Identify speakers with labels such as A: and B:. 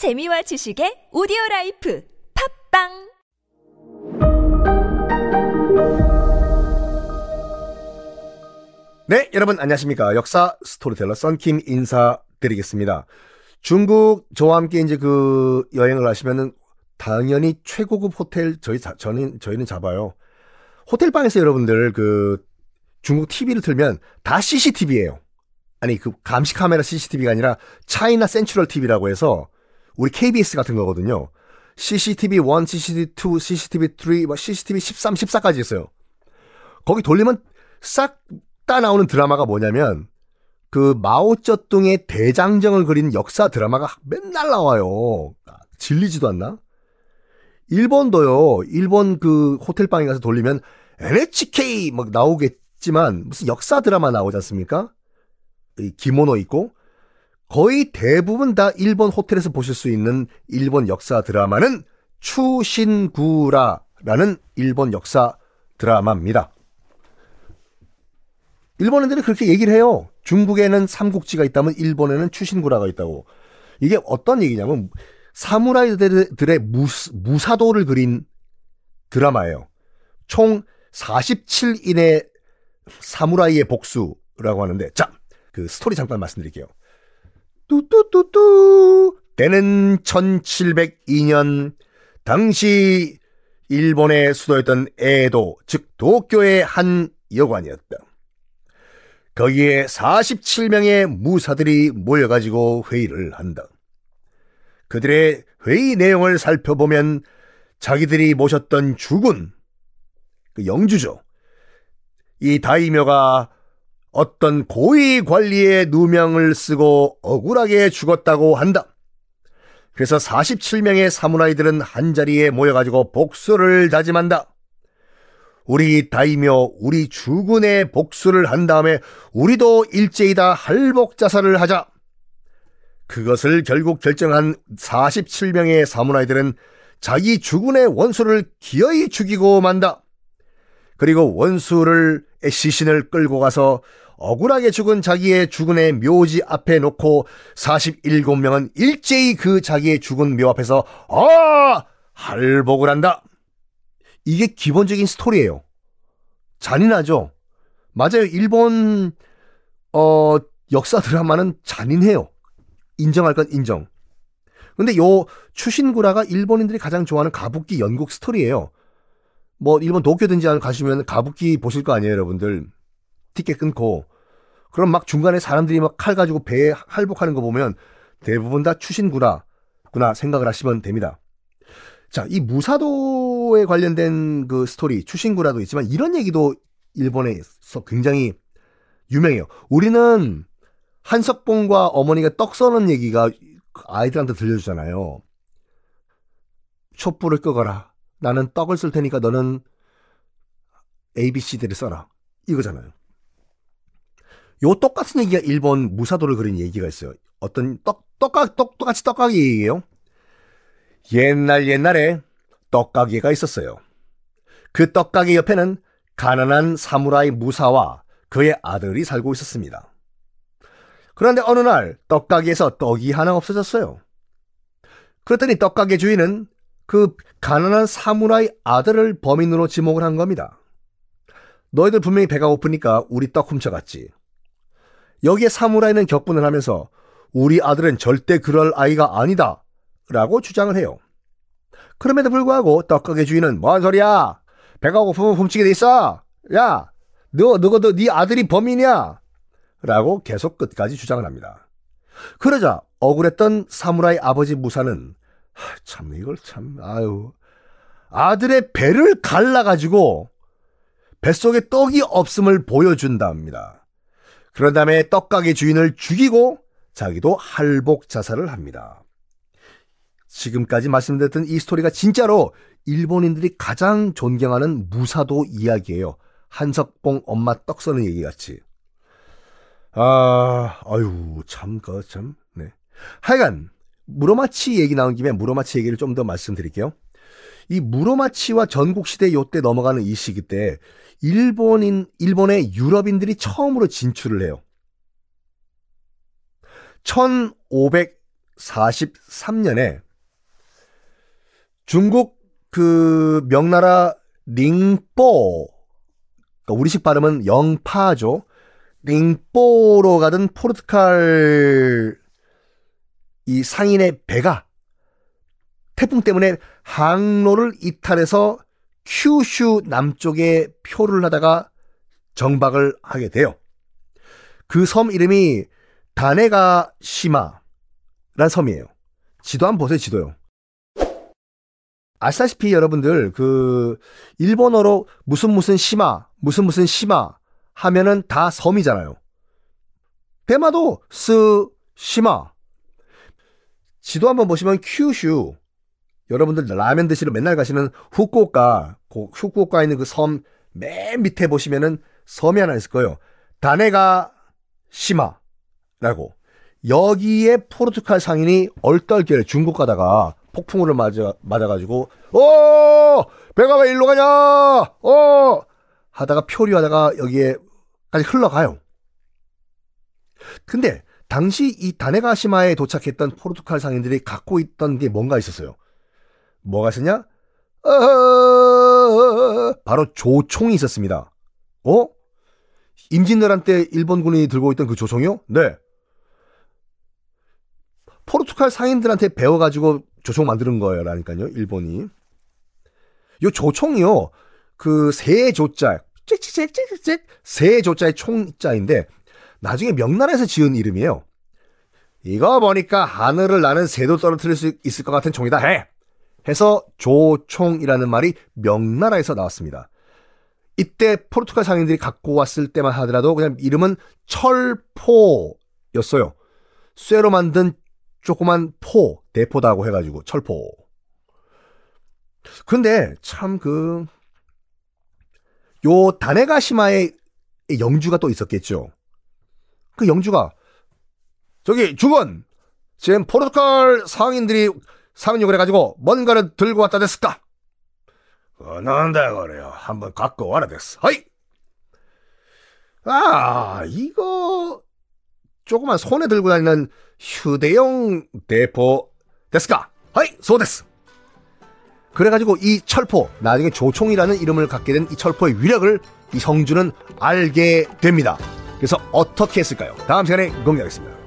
A: 재미와 지식의 오디오 life 팟빵
B: 네, 여러분 안녕하십니까. 역사 스토리텔러 썬킴 인사드리겠습니다. 중국 저와 함께 이제 그 여행을 하시면은 당연히 최고급 호텔 저희 자- 저는 저희는 잡아요. 호텔 방에서 여러분들 그 중국 TV를 틀면 다 CCTV예요. 아니 그 감시 카메라 CCTV가 아니라 차이나 센츄럴 TV라고 해서 우리 KBS 같은 거거든요. CCTV 1, CCTV 2, CCTV 3, 뭐 CCTV 13, 14까지 있어요. 거기 돌리면 싹다 나오는 드라마가 뭐냐면 그 마오쩌둥의 대장정을 그린 역사 드라마가 맨날 나와요. 아, 질리지도 않나? 일본도요. 일본 그 호텔방에 가서 돌리면 NHK 막 나오겠지만 무슨 역사 드라마 나오지 않습니까? 이 기모노 있고 거의 대부분 다 일본 호텔에서 보실 수 있는 일본 역사 드라마는 추신구라라는 일본 역사 드라마입니다. 일본 애들이 그렇게 얘기를 해요. 중국에는 삼국지가 있다면 일본에는 추신구라가 있다고. 이게 어떤 얘기냐면 사무라이들의 무스, 무사도를 그린 드라마예요. 총 47인의 사무라이의 복수라고 하는데 자, 그 스토리 잠깐 말씀드릴게요. 뚜뚜뚜뚜 때는 1702년 당시 일본의 수도였던 에도 즉 도쿄의 한 여관이었다. 거기에 47명의 무사들이 모여가지고 회의를 한다. 그들의 회의 내용을 살펴보면 자기들이 모셨던 주군, 그 영주죠. 이 다이묘가 어떤 고위 관리의 누명을 쓰고 억울하게 죽었다고 한다. 그래서 47명의 사무라이들은 한자리에 모여가지고 복수를 다짐한다. 우리 다이묘, 우리 주군의 복수를 한 다음에 우리도 일제히 다 할복 자살을 하자. 그것을 결국 결정한 47명의 사무라이들은 자기 주군의 원수를 기어이 죽이고 만다. 그리고 원수를 시신을 끌고 가서 억울하게 죽은 자기의 주군의 묘지 앞에 놓고 47명은 일제히 그 자기의 죽은 묘 앞에서 아! 할복을 한다. 이게 기본적인 스토리예요. 잔인하죠? 맞아요. 일본 어 역사 드라마는 잔인해요. 인정할 건 인정. 근데 요 추신구라가 일본인들이 가장 좋아하는 가부키 연극 스토리예요. 뭐 일본 도쿄든지 가시면 가부키 보실 거 아니에요, 여러분들. 티켓 끊고 그럼 막 중간에 사람들이 막 칼 가지고 배에 할복하는 거 보면 대부분 다 추신구라구나 생각을 하시면 됩니다. 자, 이 무사도에 관련된 그 스토리, 추신구라도 있지만 이런 얘기도 일본에서 굉장히 유명해요. 우리는 한석봉과 어머니가 떡 써는 얘기가 아이들한테 들려주잖아요. 촛불을 끄거라. 나는 떡을 쓸 테니까 너는 ABCD를 써라. 이거잖아요. 요 똑같은 얘기가 일본 무사도를 그린 얘기가 있어요. 어떤 떡, 떡가, 떡, 똑같이 떡가게 얘기예요. 옛날 옛날에 떡가게가 있었어요. 그 떡가게 옆에는 가난한 사무라이 무사와 그의 아들이 살고 있었습니다. 그런데 어느 날 떡가게에서 떡이 하나 없어졌어요. 그랬더니 떡가게 주인은 그 가난한 사무라이 아들을 범인으로 지목을 한 겁니다. 너희들 분명히 배가 고프니까 우리 떡 훔쳐갔지. 여기에 사무라이는 격분을 하면서 우리 아들은 절대 그럴 아이가 아니다. 라고 주장을 해요. 그럼에도 불구하고 떡가게 주인은 뭔 소리야? 배가 고프면 훔치게 돼 있어. 야, 너 너가 너 네 아들이 범인이야. 라고 계속 끝까지 주장을 합니다. 그러자 억울했던 사무라이 아버지 무사는 하, 참 이걸 참 아유 아들의 배를 갈라가지고 뱃속에 떡이 없음을 보여준답니다. 그런 다음에 떡가게 주인을 죽이고 자기도 할복 자살을 합니다. 지금까지 말씀드렸던 이 스토리가 진짜로 일본인들이 가장 존경하는 무사도 이야기예요. 한석봉 엄마 떡 써는 얘기 같이. 아, 아유, 참, 그, 참, 네. 하여간, 무로마치 얘기 나온 김에 무로마치 얘기를 좀 더 말씀드릴게요. 이 무로마치와 전국시대 요때 넘어가는 이 시기 때, 일본인, 일본의 유럽인들이 처음으로 진출을 해요. 1943년에 중국 그 명나라 링뽀 그러니까 우리식 발음은 영파죠. 링뽀로 가던 포르투갈 이 상인의 배가 태풍 때문에 항로를 이탈해서 큐슈 남쪽에 표를 하다가 정박을 하게 돼요. 그 섬 이름이 다네가 시마라는 섬이에요. 지도 한번 보세요, 지도요. 아시다시피 여러분들 그 일본어로 무슨 무슨 시마, 무슨 무슨 시마 하면은 다 섬이잖아요. 대마도 스 시마. 지도 한번 보시면 큐슈. 여러분들 라면 드시러 맨날 가시는 후쿠오카, 그 후쿠오카에 있는 그 섬 맨 밑에 보시면은 섬이 하나 있을 거예요. 다네가 시마라고. 여기에 포르투갈 상인이 얼떨결에 중국 가다가 폭풍우를 맞아, 맞아가지고, 어! 배가 왜 일로 가냐! 어! 하다가 표류하다가 여기에까지 흘러가요. 근데, 당시 이 다네가시마에 도착했던 포르투갈 상인들이 갖고 있던 게 뭔가 있었어요. 뭐가 있었냐? 어, 바로 조총이 있었습니다. 어? 임진왜란 때 일본군이 들고 있던 그 조총이요? 네. 포르투갈 상인들한테 배워가지고 조총 만드는 거예요 라니까요, 일본이. 요 조총이요, 그 세 조자, 짹짹짹짹짹 세 조자의 총자인데 나중에 명나라에서 지은 이름이에요. 이거 보니까 하늘을 나는 새도 떨어뜨릴 수 있을 것 같은 총이다 해. 해서 조총이라는 말이 명나라에서 나왔습니다. 이때 포르투갈 상인들이 갖고 왔을 때만 하더라도 그냥 이름은 철포였어요. 쇠로 만든 조그만 포, 대포다고 해가지고 철포. 근데 참 그, 요 다네가시마의 영주가 또 있었겠죠. 그 영주가 저기 주건 지금 포르투갈 상인들이 상륙을 해가지고 뭔가를 들고 왔다 ですか? 어, 何だ 그래요. 한번 갖고 와라 です. はい. 아 이거 조그만 손에 들고 다니는 휴대용 대포 ですか? はい そうです. 그래가지고 이 철포 나중에 조총이라는 이름을 갖게 된 이 철포의 위력을 이 성주는 알게 됩니다. 그래서 어떻게 했을까요? 다음 시간에 공개하겠습니다.